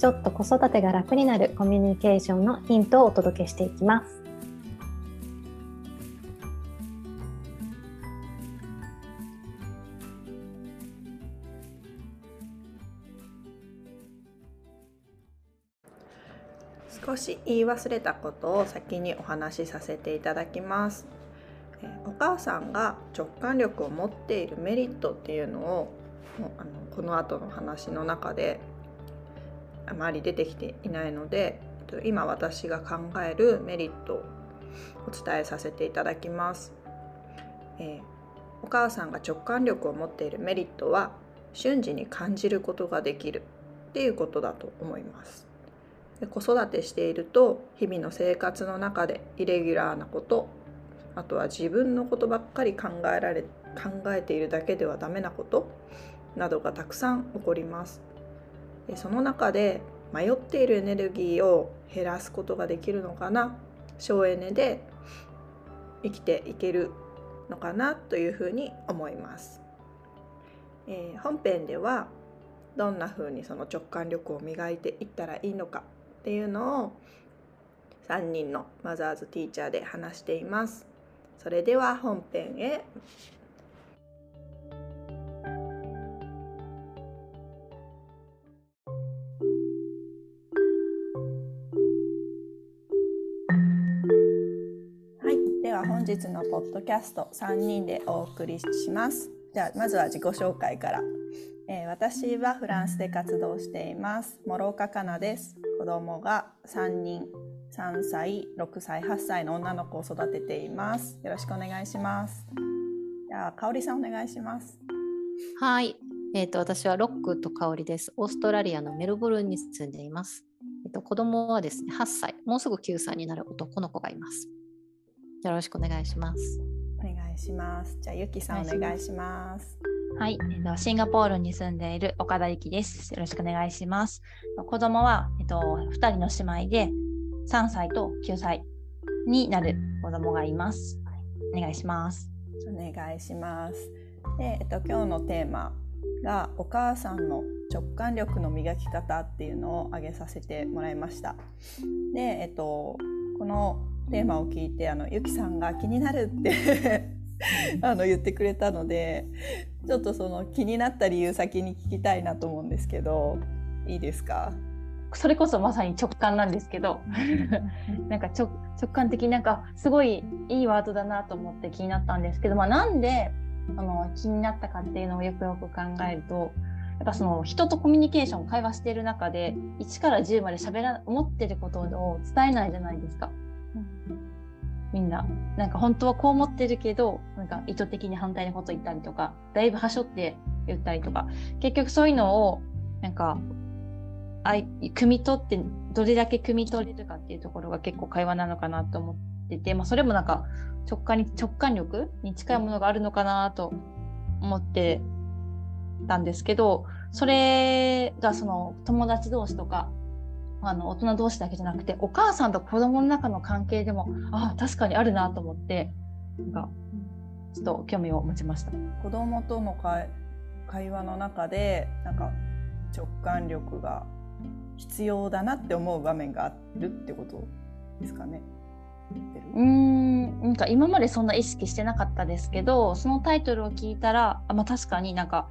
ちょっと子育てが楽になるコミュニケーションのヒントをお届けしていきます。少し言い忘れたことを先にお話しさせていただきます。お母さんが直感力を持っているメリットっていうのをあのこの後の話の中であまり出てきていないので今私が考えるメリットをお伝えさせていただきます、えー、お母さんが直感力を持っているメリットは瞬時に感じることができるっていうことだと思います。で子育てしていると日々の生活の中でイレギュラーなことあとは自分のことばっかり考えられ考えているだけではダメなことなどがたくさん起こります。その中で迷っているエネルギーを減らすことができるのかな？省エネで生きていけるのかなというふうに思います。えー、本編ではどんなふうにその直感力を磨いていったらいいのかっていうのを3人のマザーズティーチャーで話しています。それでは本編へポッドキャスト3人でお送りします。じゃあまずは自己紹介から。えー、私はフランスで活動しています。諸岡かなです。子供が3人、3歳、6歳、8歳の女の子を育てています。よろしくお願いします。じゃあ香里さんお願いします。はい。えっ、ー、と私はロックと香りです。オーストラリアのメルボルンに住んでいます。えっ、と子供はですね8歳、もうすぐ9歳になる男の子がいます。よろしくお願いします。お願いします。じゃあゆきさんお願いします。はい、えっと、シンガポールに住んでいる岡田ゆきです。よろしくお願いします。子供は、えっと、2人の姉妹で3歳と9歳になる子供がいます。お願いします。お願いします。で、えっと、今日のテーマがお母さんの直感力の磨き方っていうのを挙げさせてもらいました。で、えっと、このテーマを聞いてあのゆきさんが気になるってあの言ってくれたのでちょっとその気になった理由先に聞きたいなと思うんですけどいいですか？それこそまさに直感なんですけど なんか直感的になんかすごいいいワードだなと思って気になったんですけど、まあ、なんであの気になったかっていうのをよくよく考えるとやっぱその人とコミュニケーション会話している中で1から10まで喋ら思ってることを伝えないじゃないですか。みんななんか本当はこう思ってるけどなんか意図的に反対のこと言ったりとかだいぶはしょって言ったりとか。結局そういうのをなんかあい汲み取ってどれだけ汲み取れるかっていうところが結構会話なのかなと思ってて、まあ、それもなんか直感に直感力に近いものがあるのかなと思ってたんですけどそれがその友達同士とかあの大人同士だけじゃなくてお母さんと子供の中の関係でもあ確かにあるなと思ってなんかちょっと興味を持ちました。子供との会話の中でなんか直感力が必要だなって思う場面があるってことですかね。うんなんか今までそんな意識してなかったですけどそのタイトルを聞いたらあ、まあ、確かになんか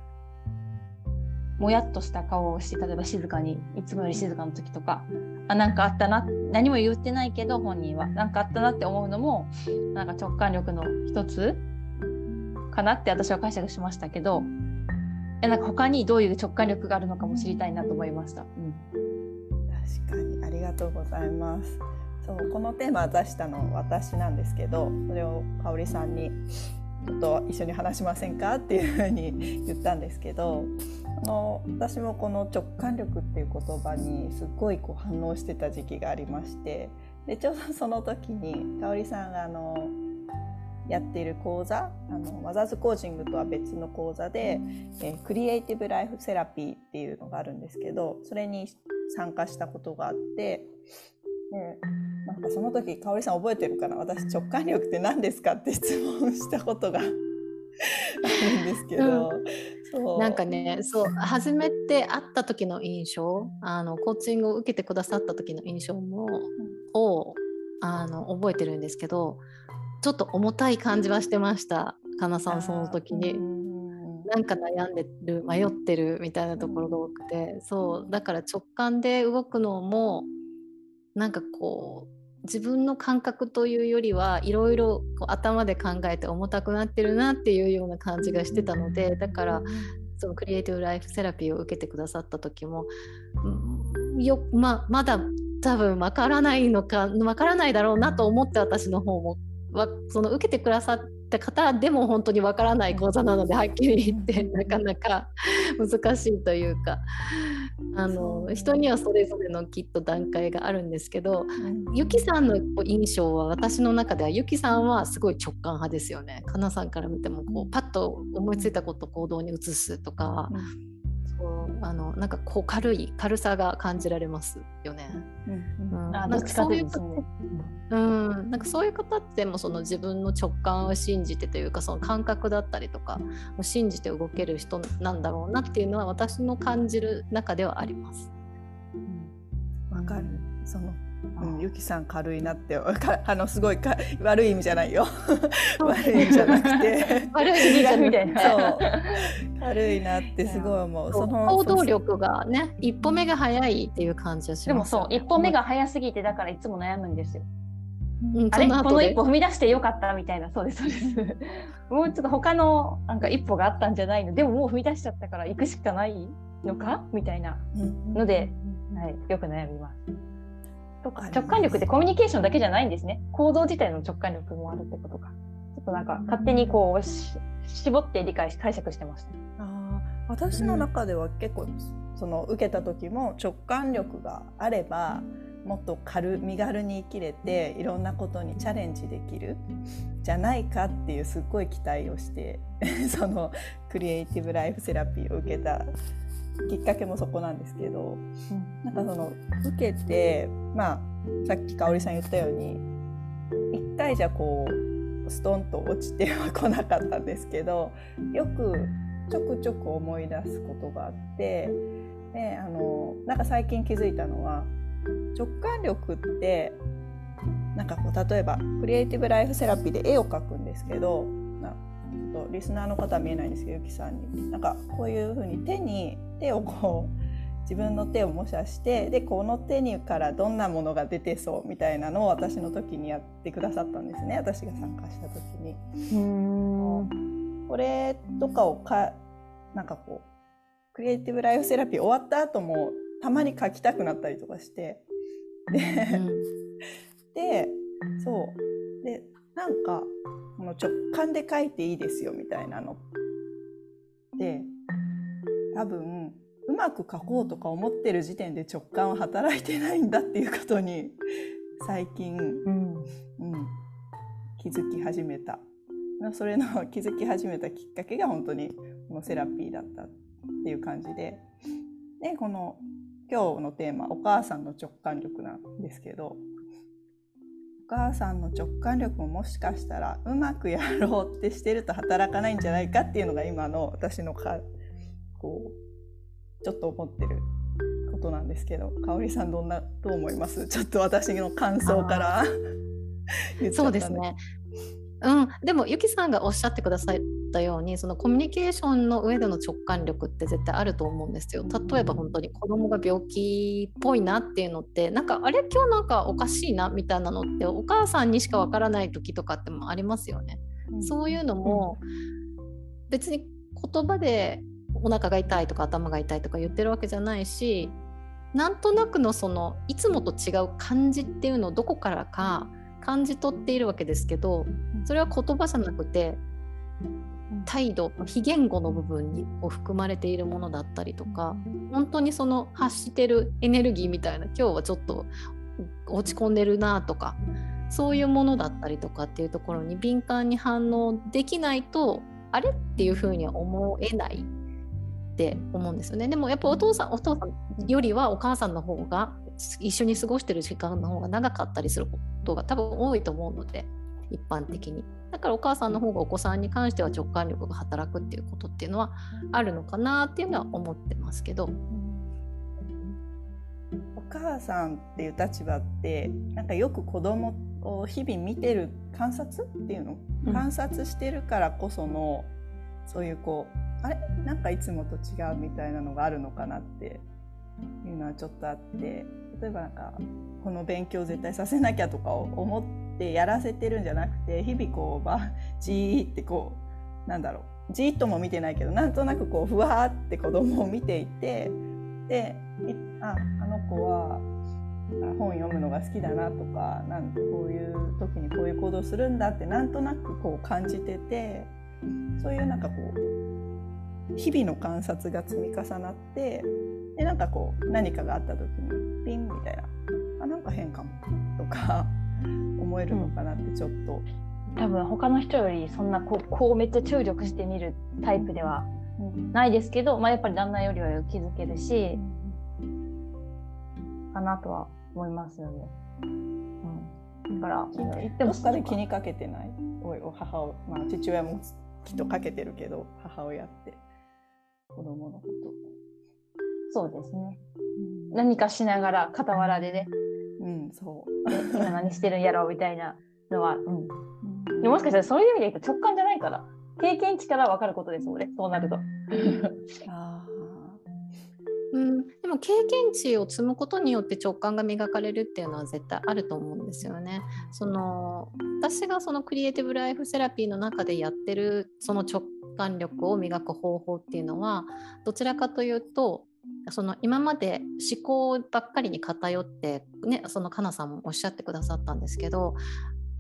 もやっとした顔をして例えば静かにいつもより静かな時とかあなんかあったな何も言ってないけど本人は何かあったなって思うのもなんか直感力の一つかなって私は解釈しましたけどえなんか他にどういう直感力があるのかも知りたいなと思いました。うん、確かにありがとうございます。そうこのテーマ出したの私なんですけどそれを香里さんにちょっと一緒に話しませんかっていうふうに言ったんですけどの私もこの直感力っていう言葉にすごいこう反応してた時期がありましてでちょうどその時に香織さんがあのやっている講座あのマザーズコーチングとは別の講座で、えー、クリエイティブ・ライフ・セラピーっていうのがあるんですけどそれに参加したことがあってでなんかその時香織さん覚えてるかな？私直感力って何ですか？って質問したことがあるんですけど、うん、なんかねそう。初めて会った時の印象あのコーチングを受けてくださった時の印象も、をあの覚えてるんですけどちょっと重たい感じはしてましたかなさんその時に。なんか悩んでる迷ってるみたいなところが多くてそうだから直感で動くのもなんかこう自分の感覚というよりはいろいろ頭で考えて重たくなってるなっていうような感じがしてたのでだからそのクリエイティブライフセラピーを受けてくださった時もよ、ままだ多分わからないのかわからないだろうなと思って私の方もわその受けてくださった方でも本当にわからない講座なのではっきり言ってなかなか難しいというかあの人にはそれぞれのきっと段階があるんですけど、うん、ゆきさんの印象は私の中ではゆきさんはすごい直感派ですよね。かなさんから見てもこうパッと思いついたことを行動に移すとか。うん。そうあのなんかこう軽い軽さが感じられますよね。うん。なんかそういう方、うん、なんかそういう方ってもその自分の直感を信じてというかその感覚だったりとかを信じて動ける人なんだろうなっていうのは私の感じる中ではあります。わ、うん、かる。そのうん、ゆきさん軽いなって あのすごいか悪い意味じゃないよ。悪い意味じゃなくて。悪い意味じゃみたいなそう。軽いなってすごい思う。その行動力がね一歩目が早いっていう感じはします、でもそう一歩目が早すぎてだからいつも悩むんですよ、うん、あれ？この一歩踏み出してよかったみたいなそうですそうです。もうちょっと他のなんか一歩があったんじゃないの？でももう踏み出しちゃったから行くしかないのか？みたいなので、はい、よく悩みます。とか直感力ってコミュニケーションだけじゃないんですね。行動自体の直感力もあるってことかちょっとなんか勝手にこう絞って理解し解釈してました、あ私の中では結構、その受けた時も直感力があればもっと軽身軽に生きれていろんなことにチャレンジできるじゃないかっていうすっごい期待をして そのクリエイティブライフセラピーを受けたきっかけもそこなんですけど、うん、なんかその受けてまあさっき香織さん言ったように一回じゃこうストンと落ちては来なかったんですけどよくちょくちょく思い出すことがあってであのなんか最近気づいたのは直感力ってなんかこう例えばクリエイティブライフセラピーで絵を描くんですけどとリスナーの方は見えないんですけどゆきさんに。なんかこういうふうに手に手をこう自分の手を模写してでこの手にからどんなものが出てそうみたいなのを私の時にやってくださったんですね。私が参加した時に。これとかをかなんかこうクリエイティブライフセラピー終わった後もたまに書きたくなったりとかして。ででそう。でなんかこの直感で書いていいですよみたいなの。で多分うまく書こうとか思ってる時点で直感は働いてないんだっていうことに最近、うん、うん、気づき始めた。それの 気づき始めたきっかけが本当にこのセラピーだったっていう感じで。でこの今日のテーマ「お母さんの直感力」なんですけど母さんの直感力ももしかしたらうまくやろうってしてると働かないんじゃないかっていうのが今の私のかこうちょっと思ってることなんですけど香織さんどんなどう思います？ちょっと私の感想から そうですねうん、でもゆきさんがおっしゃってくださったようにそのコミュニケーションの上での直感力って絶対あると思うんですよ。例えば本当に子供が病気っぽいなっていうのってなんかあれ今日なんかおかしいなみたいなのってお母さんにしかわからない時とかってもありますよね。そういうのも別に言葉でお腹が痛いとか頭が痛いとか言ってるわけじゃないしなんとなくのそのいつもと違う感じっていうのをどこからか感じ取っているわけですけどそれは言葉じゃなくて態度非言語の部分にを含まれているものだったりとか本当にその発してるエネルギーみたいな今日はちょっと落ち込んでるなとかそういうものだったりとかっていうところに敏感に反応できないとあれっていうふうには思えないって思うんですよね。でもやっぱお父さんお父さんよりはお母さんの方が一緒に過ごしてる時間の方が長かったりすることが多分多いと思うので一般的に。だからお母さんの方がお子さんに関しては直感力が働くっていうことっていうのはあるのかなっていうのは思ってますけど。お母さんっていう立場ってなんかよく子供を日々見てる観察っていうの、うん、観察してるからこそのそういうこうあれ？なんかいつもと違うみたいなのがあるのかなっていうのはちょっとあって例えばなんかこの勉強絶対させなきゃとかを思ってやらせてるんじゃなくて日々こうば じーってこうなんだろうじっとも見てないけどなんとなくこうふわって子供を見ていてでああの子は本読むのが好きだなとかなんこういう時にこういう行動するんだってなんとなくこう感じててそういうなんかこう日々の観察が積み重なってでなんかこう何かがあった時にピンみたいなあなんか変かもとか 思えるのかなってちょっと。多分他の人よりそんなこうこうめっちゃ注力してみるタイプではないですけど、まあ、やっぱり旦那よりは気づけるし、かなとは思いますよね。うん、だからでもかで気にかけてない？おいお母を、まあ、父親もきっとかけてるけど母親って子供のこと。そうですね。うん、何かしながら傍らでね。うん、そう。今何してるんやろ？うみたいなのは、うん。でもしかしたらそういう意味で言うと直感じゃないから、経験値から分かることですもんね、そうなると。あうん、でも経験値を積むことによって直感が磨かれるっていうのは絶対あると思うんですよね。その私がそのクリエイティブライフセラピーの中でやってるその直感力を磨く方法っていうのはどちらかというとその今まで思考ばっかりに偏って、ね、そのかなさんもおっしゃってくださったんですけど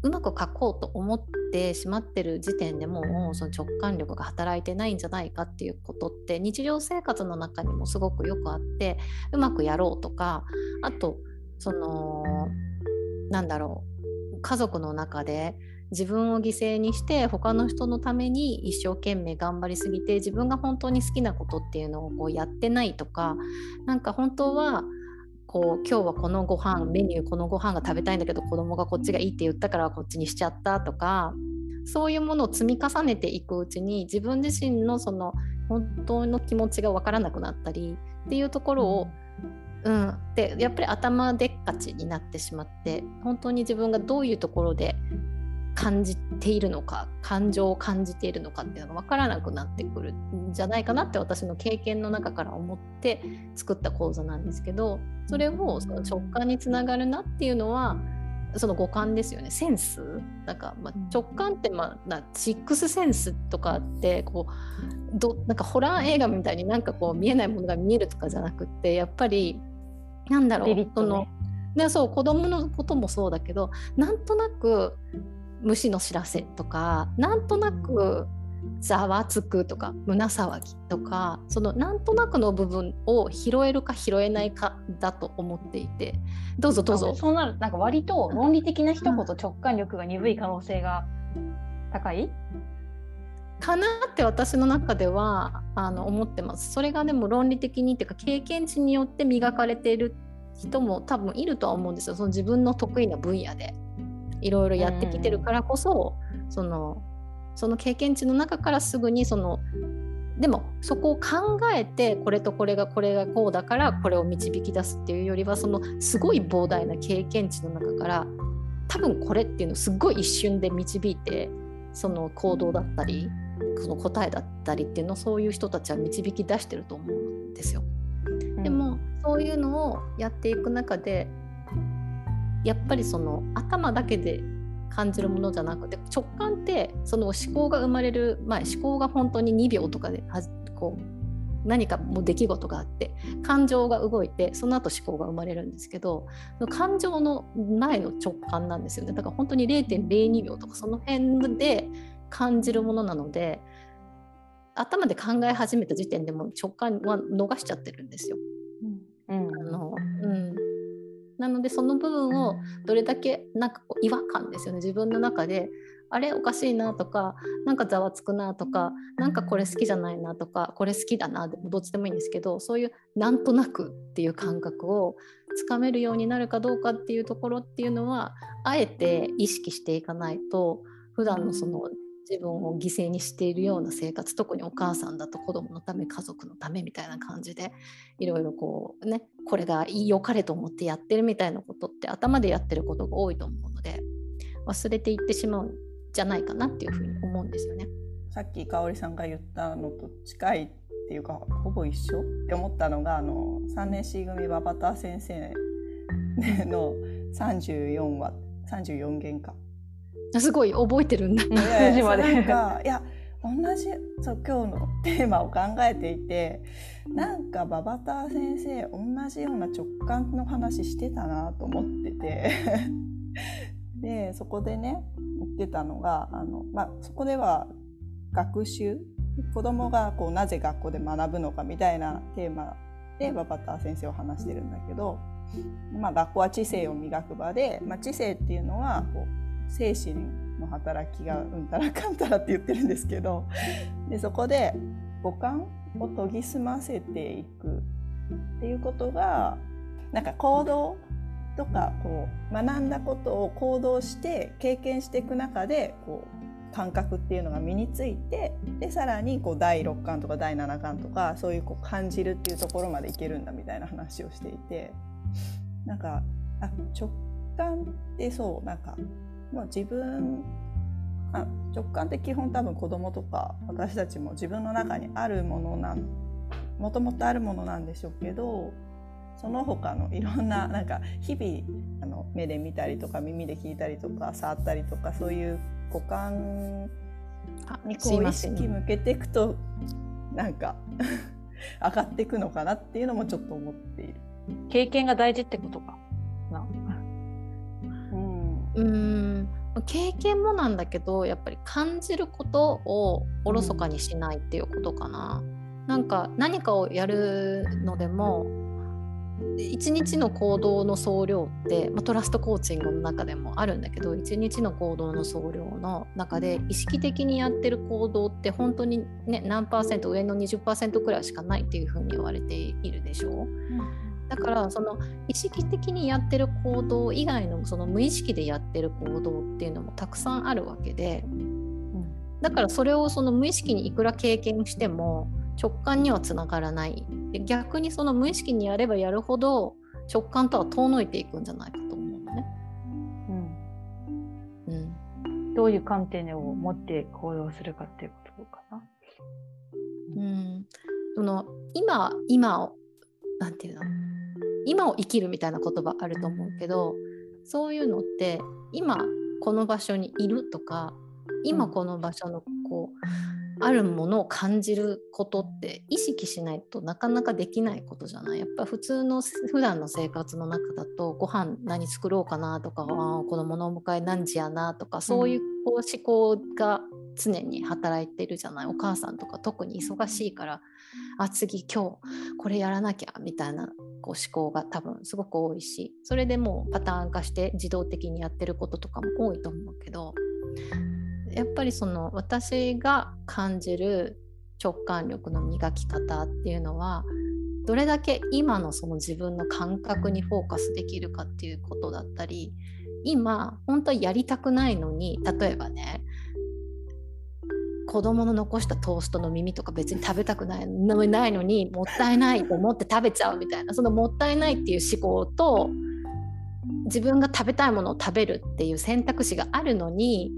うまく書こうと思ってしまってる時点でもうその直感力が働いてないんじゃないかっていうことって日常生活の中にもすごくよくあってうまくやろうとかあとそのなんだろう家族の中で自分を犠牲にして他の人のために一生懸命頑張りすぎて自分が本当に好きなことっていうのをこうやってないとかなんか本当はこう今日はこのご飯メニューこのご飯が食べたいんだけど子供がこっちがいいって言ったからこっちにしちゃったとかそういうものを積み重ねていくうちに自分自身のその本当の気持ちが分からなくなったりっていうところを、うん、でやっぱり頭でっかちになってしまって本当に自分がどういうところで感じているのか感情を感じているのかっていうのが分からなくなってくるんじゃないかなって私の経験の中から思って作った講座なんですけどそれをその直感につながるなっていうのはその五感ですよね。センス。なんか、まあ、直感って、まあ、なシックスセンスとかってこうどなんかホラー映画みたいになんかこう見えないものが見えるとかじゃなくってやっぱりなんだろう、ね、そのでそう子供のこともそうだけどなんとなく虫の知らせとかなんとなくざわつくとか胸騒ぎとかそのなんとなくの部分を拾えるか拾えないかだと思っていてどうぞどうぞ。そうなるなんか割と論理的な人ほど直感力が鈍い可能性が高い、かなって私の中ではあの思ってます。それがでも論理的にっていうか経験値によって磨かれている人も多分いるとは思うんですよ。その自分の得意な分野で。いろいろやってきてるからこそ、うん、そのその経験値の中からすぐにそのでもそこを考えてこれとこれがこれがこうだからこれを導き出すっていうよりはそのすごい膨大な経験値の中から多分これっていうのをすっごい一瞬で導いてその行動だったりその答えだったりっていうのをそういう人たちは導き出してると思うんですよ。でもそういうのをやっていく中でやっぱりその頭だけで感じるものじゃなくて直感ってその思考が生まれる前思考が本当に2秒とかでこう何かもう出来事があって感情が動いてその後思考が生まれるんですけど感情の前の直感なんですよねだから本当に0.02秒とかその辺で感じるものなので頭で考え始めた時点でも直感は逃しちゃってるんですよ。なのでその部分をどれだけなんかこう違和感ですよね。自分の中であれおかしいなとかなんかざわつくなとかなんかこれ好きじゃないなとかこれ好きだなでもどっちでもいいんですけどそういうなんとなくっていう感覚をつかめるようになるかどうかっていうところっていうのはあえて意識していかないと普段のその自分を犠牲にしているような生活特にお母さんだと子供のため家族のためみたいな感じでいろいろこうねこれが良かれと思ってやってるみたいなことって頭でやってることが多いと思うので忘れていってしまうんじゃないかなっていうふうに思うんですよね。さっき香織さんが言ったのと近いっていうかほぼ一緒って思ったのがあの3年 C 組ババタ先生の34話34弦かすごい覚えてるんだ。いやいや なんかいや同じそう今日のテーマを考えていてなんかババター先生同じような直感の話してたなと思ってて。でそこでね言ってたのがあの、まあ、そこでは学習子供がこうなぜ学校で学ぶのかみたいなテーマでババター先生を話してるんだけど、まあ、学校は知性を磨く場で、まあ、知性っていうのはこう精神働きがうんたらかんたらって言ってるんですけどでそこで五感を研ぎ澄ませていくっていうことがなんか行動とかこう学んだことを行動して経験していく中でこう感覚っていうのが身についてでさらにこう第6巻とか第7巻とかそういうこう感じるっていうところまでいけるんだみたいな話をしていてなんかあ直感ってそうなんかもう自分あ直感って基本多分子供とか私たちも自分の中にあるものなんもともとあるものなんでしょうけどその他のいろんななんか日々あの目で見たりとか耳で聞いたりとか触ったりとかそういう五感にこう意識向けていくとなんか 上がっていくのかなっていうのもちょっと思っている。経験が大事ってことかな。うん経験もなんだけどやっぱり感じることをおろそかにしないっていうことかな。うん、なんか何かをやるのでも1日の行動の総量って、まあ、トラストコーチングの中でもあるんだけど1日の行動の総量の中で意識的にやってる行動って本当に、ね、何パーセント上の20%くらいしかないっていうふうに言われているでしょ？う。うんだからその意識的にやってる行動以外のその無意識でやってる行動っていうのもたくさんあるわけで、うん、だからそれをその無意識にいくら経験しても直感にはつながらない。で逆にその無意識にやればやるほど直感とは遠のいていくんじゃないかと思うのね。うん。うん、どういう観点を持って行動するかっていうことかな。うん、その今今をなんていうの？今を生きるみたいな言葉あると思うけどそういうのって今この場所にいるとか今この場所のこうあるものを感じることって意識しないとなかなかできないことじゃない？やっぱ普通の普段の生活の中だとご飯何作ろうかなとか子供のお迎え何時やなとかそういうこう思考が常に働いてるじゃない？お母さんとか特に忙しいからあ次今日これやらなきゃみたいなこう思考が多分すごく多いしそれでもうパターン化して自動的にやってることとかも多いと思うけどやっぱりその私が感じる直感力の磨き方っていうのはどれだけ今のその自分の感覚にフォーカスできるかっていうことだったり今本当はやりたくないのに例えばね子供の残したトーストの耳とか別に食べたくないないのにもったいないと思って食べちゃうみたいなそのもったいないっていう思考と自分が食べたいものを食べるっていう選択肢があるのに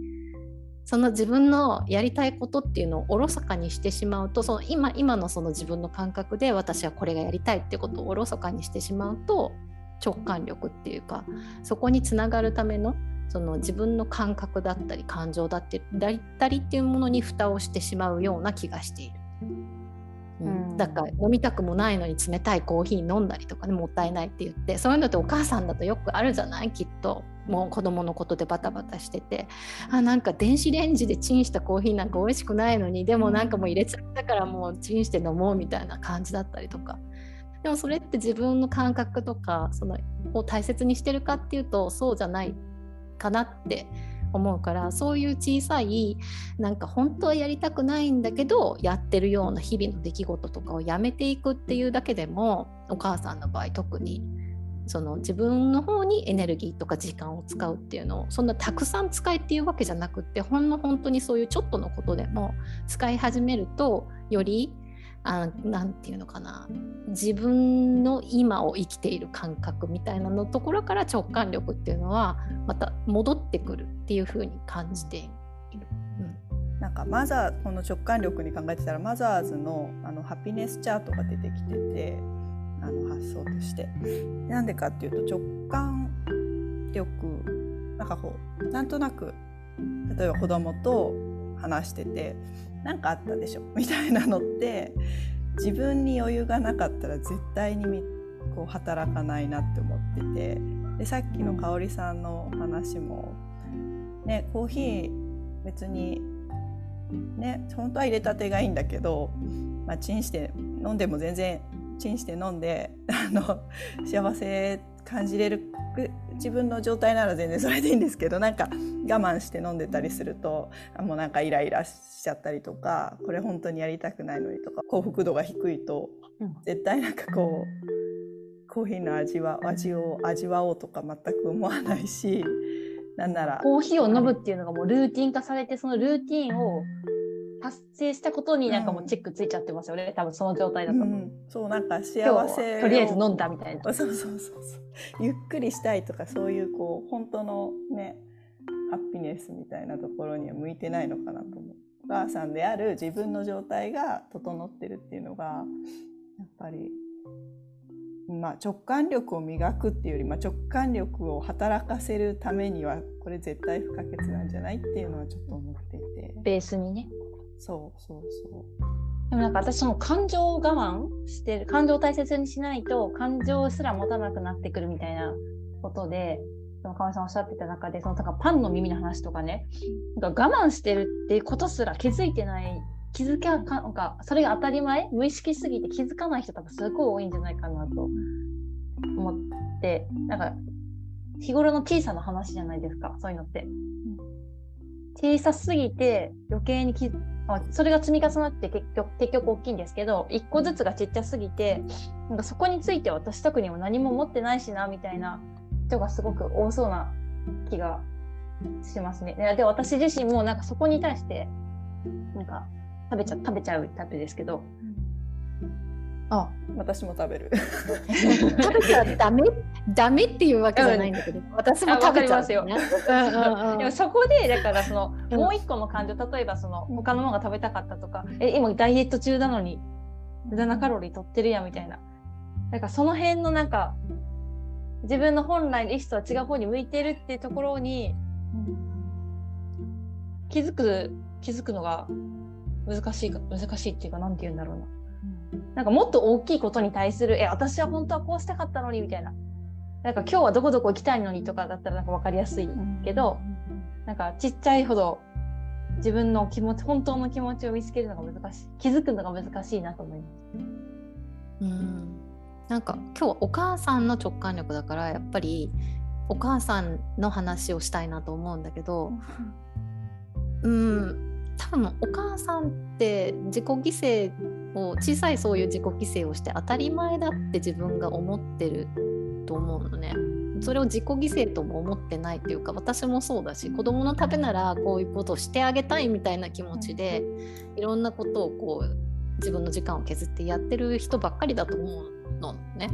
その自分のやりたいことっていうのをおろそかにしてしまうとその今今のその自分の感覚で私はこれがやりたいってことをおろそかにしてしまうと直感力っていうかそこにつながるためのその自分の感覚だったり感情だったりっていうものに蓋をしてしまうような気がしている。うん、だから飲みたくもないのに冷たいコーヒー飲んだりとかねもったいないって言ってそういうのってお母さんだとよくあるじゃないきっと。もう子供のことでバタバタしてて。あなんか電子レンジでチンしたコーヒーなんか美味しくないのにでもなんかもう入れちゃったからもうチンして飲もうみたいな感じだったりとか。でもそれって自分の感覚とかそのを大切にしてるかっていうとそうじゃないかなって思うからそういう小さいなんか本当はやりたくないんだけどやってるような日々の出来事とかをやめていくっていうだけでもお母さんの場合特にその自分の方にエネルギーとか時間を使うっていうのをそんなたくさん使えっていうわけじゃなくってほんの本当にそういうちょっとのことでも使い始めるとより何て言うのかな。自分の今を生きている感覚みたいなのところから直感力っていうのはまた戻ってくるっていうふうに感じている。うん、なんかマザーこの直感力に考えてたらマザーズのあのハピネスチャートが出てきててあの発想として。なんでかっていうと直感力なんかこうなんとなく例えば子供と話してて何かあったでしょ？みたいなのって自分に余裕がなかったら絶対にこう働かないなって思っててでさっきの香織さんの話も、ね、コーヒー別にね本当は入れたてがいいんだけど、まあ、チンして飲んでも全然チンして飲んであの幸せ感じれる自分の状態なら全然それでいいんですけどなんか我慢して飲んでたりするともうなんかイライラしちゃったりとかこれ本当にやりたくないのにとか幸福度が低いと絶対なんかこうコーヒーの味は味を味わおうとか全く思わないしなんならコーヒーを飲むっていうのがもうルーティン化されてそのルーティンを達成したことになんかもうチェックついちゃってますよね、うん、多分その状態だと、うん、そうなんか幸せとりあえず飲んだみたいな。そうそうそうそう。ゆっくりしたいとかそういうこう本当のねハッピネスみたいなところには向いてないのかなと思う。お母さんである自分の状態が整ってるっていうのがやっぱりまあ、直感力を磨くっていうより、まあ、直感力を働かせるためにはこれ絶対不可欠なんじゃないっていうのはちょっと思っていて。ベースにねそうそうそうでもなんか私その感情を我慢してる感情を大切にしないと感情すら持たなくなってくるみたいなことでそのさんおっしゃってた中でそのなんかパンの耳の話とかねなんか我慢してるっていうことすら気づいてない気づかかなんかそれが当たり前無意識すぎて気づかない人多分すごい多いんじゃないかなと思ってなんか日頃の小さな話じゃないですかそういうのって。小さすぎて余計に気それが積み重なって結局結局大きいんですけど1個ずつがちっちゃすぎてなんかそこについて私特にも何も持ってないしなみたいな人がすごく多そうな気がしますね。で私自身もなんかそこに対してなんか食べちゃ食べちゃうタイプですけど、あ。私も食べる。食べちゃダメ？ダメっていうわけじゃないんだけど、うん、私も食べちゃう、ね、よ。でもそこでだからそのもう一個の感情例えばその他のものが食べたかったとか、え今ダイエット中なのに無駄なカロリー取ってるやみたいな。だからその辺のなんか自分の本来の意思とは違う方に向いてるっていうところに気づく気づくのが難しいか難しいっていうか何て言うんだろうな。なんかもっと大きいことに対する、え、私は本当はこうしたかったのにみたいな。なんか今日はどこどこ行きたいのにとかだったらなんか分かりやすいけど、なんかちっちゃいほど自分の気持ち、本当の気持ちを見つけるのが難しい。気づくのが難しいなと思います。うんなんか今日はお母さんの直感力だからやっぱりお母さんの話をしたいなと思うんだけど、うん、多分お母さんって自己犠牲を小さいそういう自己犠牲をして当たり前だって自分が思ってると思うのね。それを自己犠牲とも思ってないというか私もそうだし子供のためならこういうことをしてあげたいみたいな気持ちでいろんなことをこう自分の時間を削ってやってる人ばっかりだと思うのね。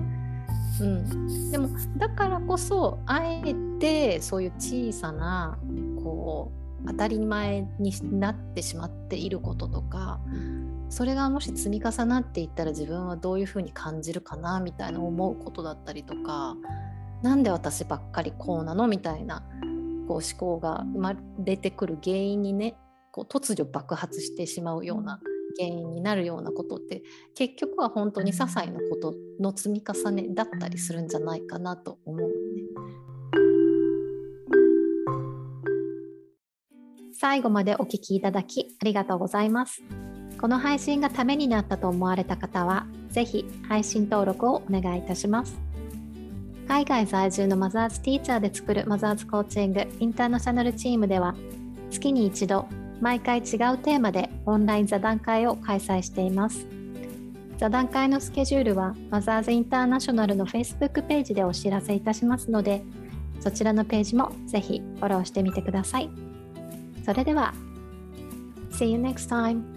うん、でもだからこそあえてそういう小さなこう当たり前になってしまっていることとかそれがもし積み重なっていったら自分はどういうふうに感じるかなみたいな思うことだったりとか何で私ばっかりこうなのみたいなこう思考が生まれてくる原因にねこう突如爆発してしまうような原因になるようなことって結局は本当に些細なことの積み重ねだったりするんじゃないかなと思うね。最後までお聞きいただきありがとうございます。この配信がためになったと思われた方は、ぜひ配信登録をお願いいたします。海外在住のマザーズティーチャーで作るマザーズコーチングインターナショナルチームでは、月に一度、毎回違うテーマでオンライン座談会を開催しています。座談会のスケジュールはマザーズインターナショナルの Facebook ページでお知らせいたしますので、そちらのページもぜひフォローしてみてください。それでは、See you next time!